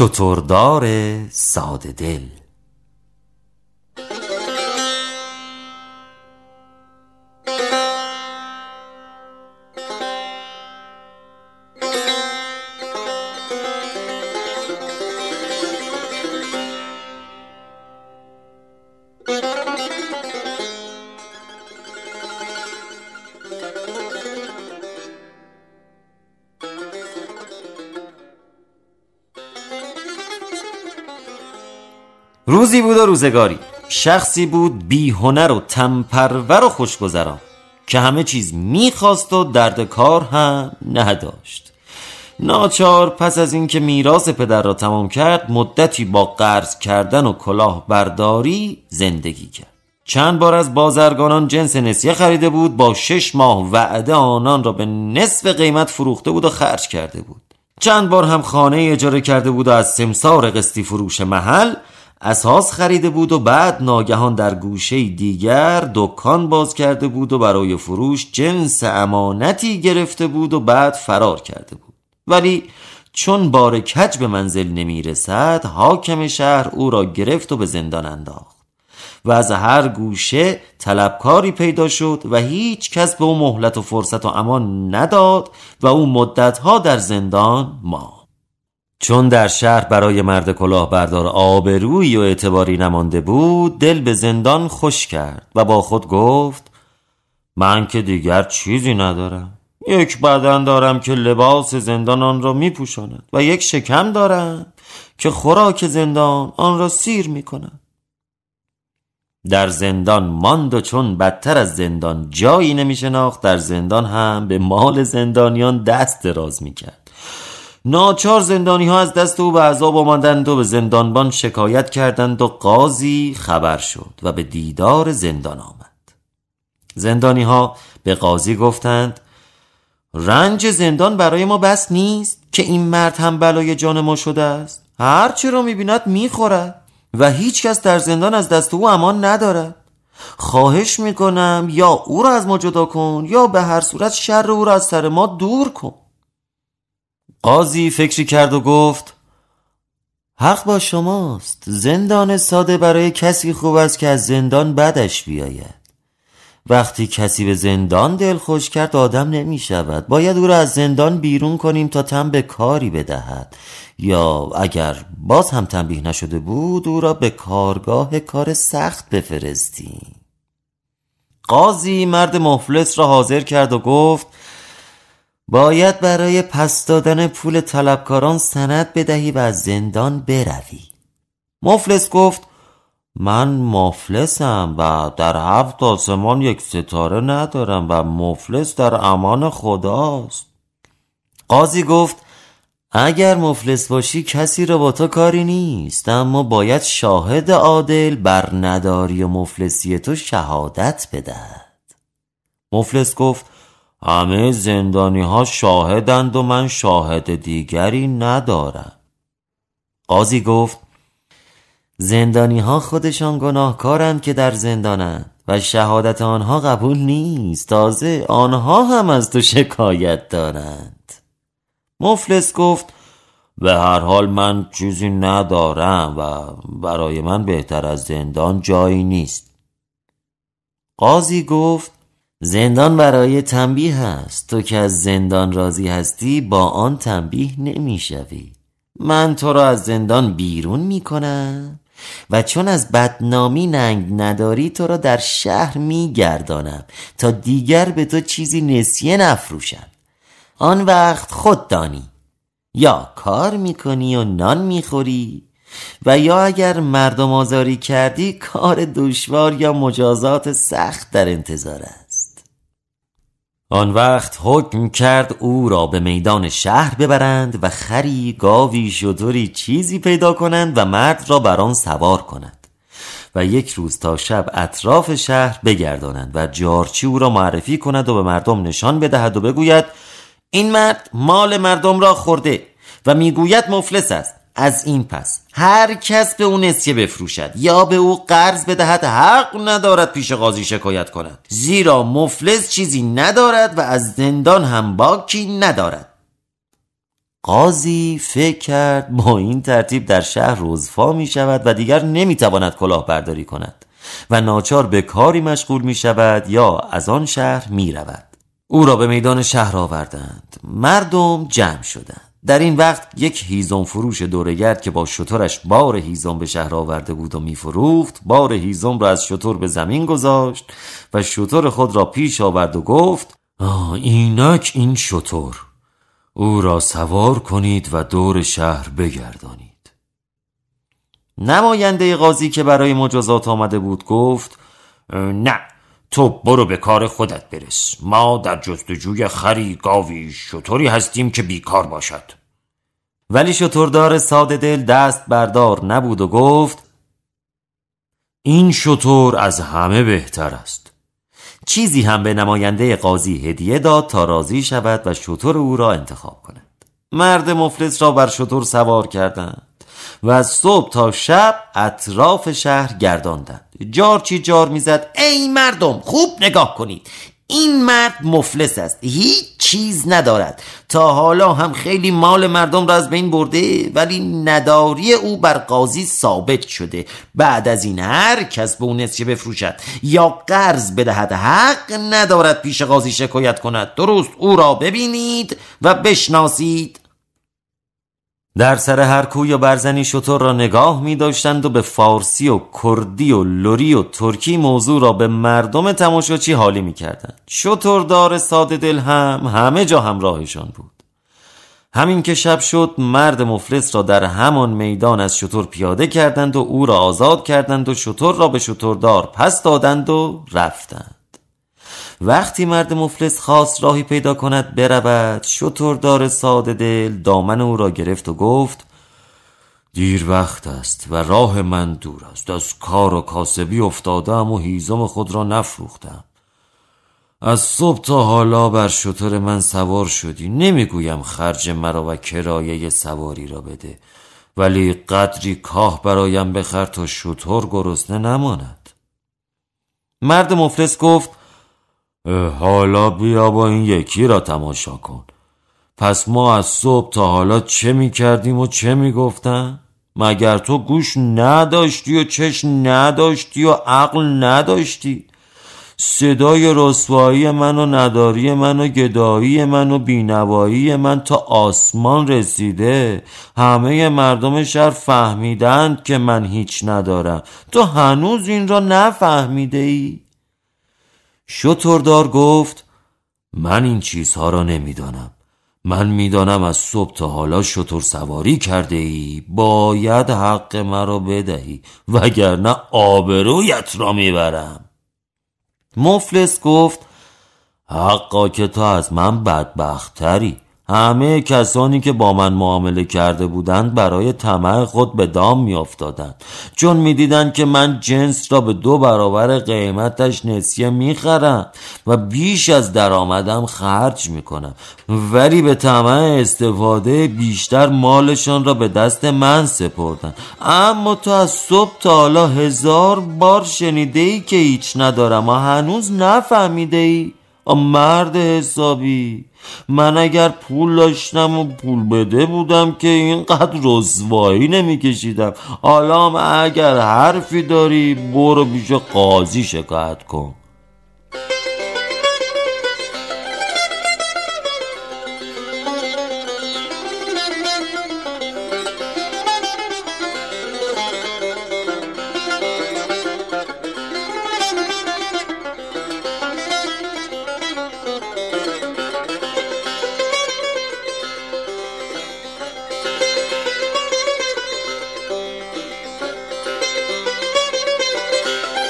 شتردار ساده دل. روزی بود و روزگاری. شخصی بود بی هنر و تمپرور و خوشگذران که همه چیز می‌خواست و درد کار هم نداشت. ناچار پس از اینکه میراث پدر را تمام کرد مدتی با قرض کردن و کلاه برداری زندگی کرد. چند بار از بازرگانان جنس نسیه خریده بود با شش ماه وعده آنان را به نصف قیمت فروخته بود و خرج کرده بود. چند بار هم خانه اجاره کرده بود و از سمسار قسطی فروش محل اساس خریده بود و بعد ناگهان در گوشه دیگر دکان باز کرده بود و برای فروش جنس امانتی گرفته بود و بعد فرار کرده بود. ولی چون بار کج به منزل نمی رسد حاکم شهر او را گرفت و به زندان انداخت. و از هر گوشه طلبکاری پیدا شد و هیچ کس به او مهلت و فرصت و امان نداد و او مدتها در زندان ما چون در شهر برای مرد کلاهبردار آبرویی و اعتباری نمانده بود دل به زندان خوش کرد و با خود گفت من که دیگر چیزی ندارم. یک بدن دارم که لباس زندان آن را می پوشاند و یک شکم دارم که خوراک زندان آن را سیر می کند در زندان ماند و چون بدتر از زندان جایی نمی شناخت در زندان هم به مال زندانیان دست دراز می کرد ناچار زندانی ها از دست او به عذاب آمدند و به زندانبان شکایت کردند و قاضی خبر شد و به دیدار زندان آمد. زندانی ها به قاضی گفتند رنج زندان برای ما بس نیست که این مرد هم بلای جان ما شده است. هرچی را می‌بیند می‌خورد و هیچ کس در زندان از دست او امان ندارد. خواهش می‌کنم یا او را از ما جدا کن یا به هر صورت شر او را از سر ما دور کن. قاضی فکری کرد و گفت حق با شماست. زندان ساده برای کسی خوب است که از زندان بدش بیاید. وقتی کسی به زندان دل خوش کرد آدم نمی شود. باید او را از زندان بیرون کنیم تا تن به کاری بدهد. یا اگر باز هم تنبیه نشده بود او را به کارگاه کار سخت بفرستیم. قاضی مرد مفلس را حاضر کرد و گفت باید برای پس دادن پول طلبکاران سند بدهی و از زندان بروی. مفلس گفت من مفلسم و در هفت آسمان یک ستاره ندارم و مفلس در امان خداست. قاضی گفت اگر مفلس باشی کسی را با تو کاری نیست اما باید شاهد عادل بر نداری و مفلسی تو شهادت بدهد. مفلس گفت همه زندانی ها شاهدند و من شاهد دیگری ندارم. قاضی گفت زندانی ها خودشان گناهکارند که در زندانند و شهادت آنها قبول نیست. تازه آنها هم از تو شکایت دارند. مفلس گفت به هر حال من چیزی ندارم و برای من بهتر از زندان جایی نیست. قاضی گفت زندان برای تنبیه هست تو که از زندان راضی هستی با آن تنبیه نمی‌شوی. من تو را از زندان بیرون می‌کنم. و چون از بدنامی ننگ نداری تو را در شهر میگردانم. تا دیگر به تو چیزی نسیه نفروشم آن وقت خود دانی. یا کار می‌کنی و نان می‌خوری. و یا اگر مردم آزاری کردی کار دشوار یا مجازات سخت در انتظار است آن وقت حکم کرد او را به میدان شهر ببرند و خری گاوی شتری چیزی پیدا کنند و مرد را بر آن سوار کنند و یک روز تا شب اطراف شهر بگردانند و جارچی او را معرفی کند و به مردم نشان بدهد و بگوید این مرد مال مردم را خورده و می‌گوید مفلس است. از این پس هر کس به او نسیه بفروشد یا به او قرض بدهد حق ندارد پیش قاضی شکایت کند. زیرا مفلس چیزی ندارد و از زندان هم باکی ندارد. قاضی فکر کرد با این ترتیب در شهر روزفا می شود و دیگر نمی تواند کلاهبرداری کند و ناچار به کاری مشغول می شود یا از آن شهر می رود. او را به میدان شهر آوردند. مردم جمع شدند. در این وقت یک هیزم فروش دورگرد که با شطورش بار هیزم به شهر آورده بود و میفروخت بار هیزم را از شطور به زمین گذاشت و شطور خود را پیش آورد و گفت آه اینک این شطور او را سوار کنید و دور شهر بگردانید. نماینده قاضی که برای مجازات آمده بود گفت نه تو برو به کار خودت برس. ما در جستجوی خری گاوی شطوری هستیم که بیکار باشد. ولی شطوردار ساده دل دست بردار نبود و گفت این شطور از همه بهتر است. چیزی هم به نماینده قاضی هدیه داد تا راضی شود و شطور او را انتخاب کند. مرد مفلس را بر شطور سوار کردند و از صبح تا شب اطراف شهر گرداندند. جار چی جار می‌زد؟ ای مردم خوب نگاه کنید. این مرد مفلس است. هیچ چیز ندارد. تا حالا هم خیلی مال مردم را از بین برده ولی نداری او بر قاضی ثابت شده. بعد از این هر کس به اون بفروشد. یا قرض بدهد. حق ندارد پیش قاضی شکایت کند. درست او را ببینید و بشناسید. در سر هر کوی و برزنی شطور را نگاه می داشتند و به فارسی و کردی و لوری و ترکی موضوع را به مردم تماشاچی حالی می کردند شطوردار ساده دل هم همه جا همراهشان بود. همین که شب شد مرد مفلس را در همان میدان از شطور پیاده کردند و او را آزاد کردند و شطور را به شطوردار پس دادند و رفتند. وقتی مرد مفلس خواست راهی پیدا کند برود شطوردار ساده دل دامن او را گرفت و گفت دیر وقت است و راه من دور است. از کار و کاسبی افتادم و هیزم خود را نفروختم. از صبح تا حالا بر شطور من سوار شدی. نمی‌گویم خرج مرا و کرایه سواری را بده ولی قدری کاه برایم بخر تا شطور گرسنه نماند. مرد مفلس گفت حالا بیا با این یکی را تماشا کن پس ما از صبح تا حالا چه می کردیم و چه می گفتن؟ مگر تو گوش نداشتی و چشم نداشتی و عقل نداشتی صدای رسوایی من و نداری من و گدایی من و بینوایی من تا آسمان رسیده همه مردم شهر فهمیدند که من هیچ ندارم تو هنوز این را نفهمیده ای؟ شطوردار گفت من این چیزها را نمی‌دانم. من می‌دانم از صبح تا حالا شطور سواری کرده ای باید حق مرا بدهی وگرنه آبرویت را می‌برم. مفلس گفت حقا که تو از من بدبختری. همه کسانی که با من معامله کرده بودند برای طمع خود به دام میافتادند. چون می‌دیدند که من جنس را به دو برابر قیمتش نسیه می‌خرم و بیش از درآمدم خرج می‌کنم. ولی به طمع استفاده بیشتر مالشان را به دست من سپردن اما تو از صبح تا حالا هزار بار شنیده ای که هیچ ندارم و هنوز نفهمیده ای مرد حسابی! من اگر پول داشتم و پول بده بودم که اینقدر رسوایی نمیکشیدم. حالا اگر حرفی داری برو پیش قاضی شکایت کن.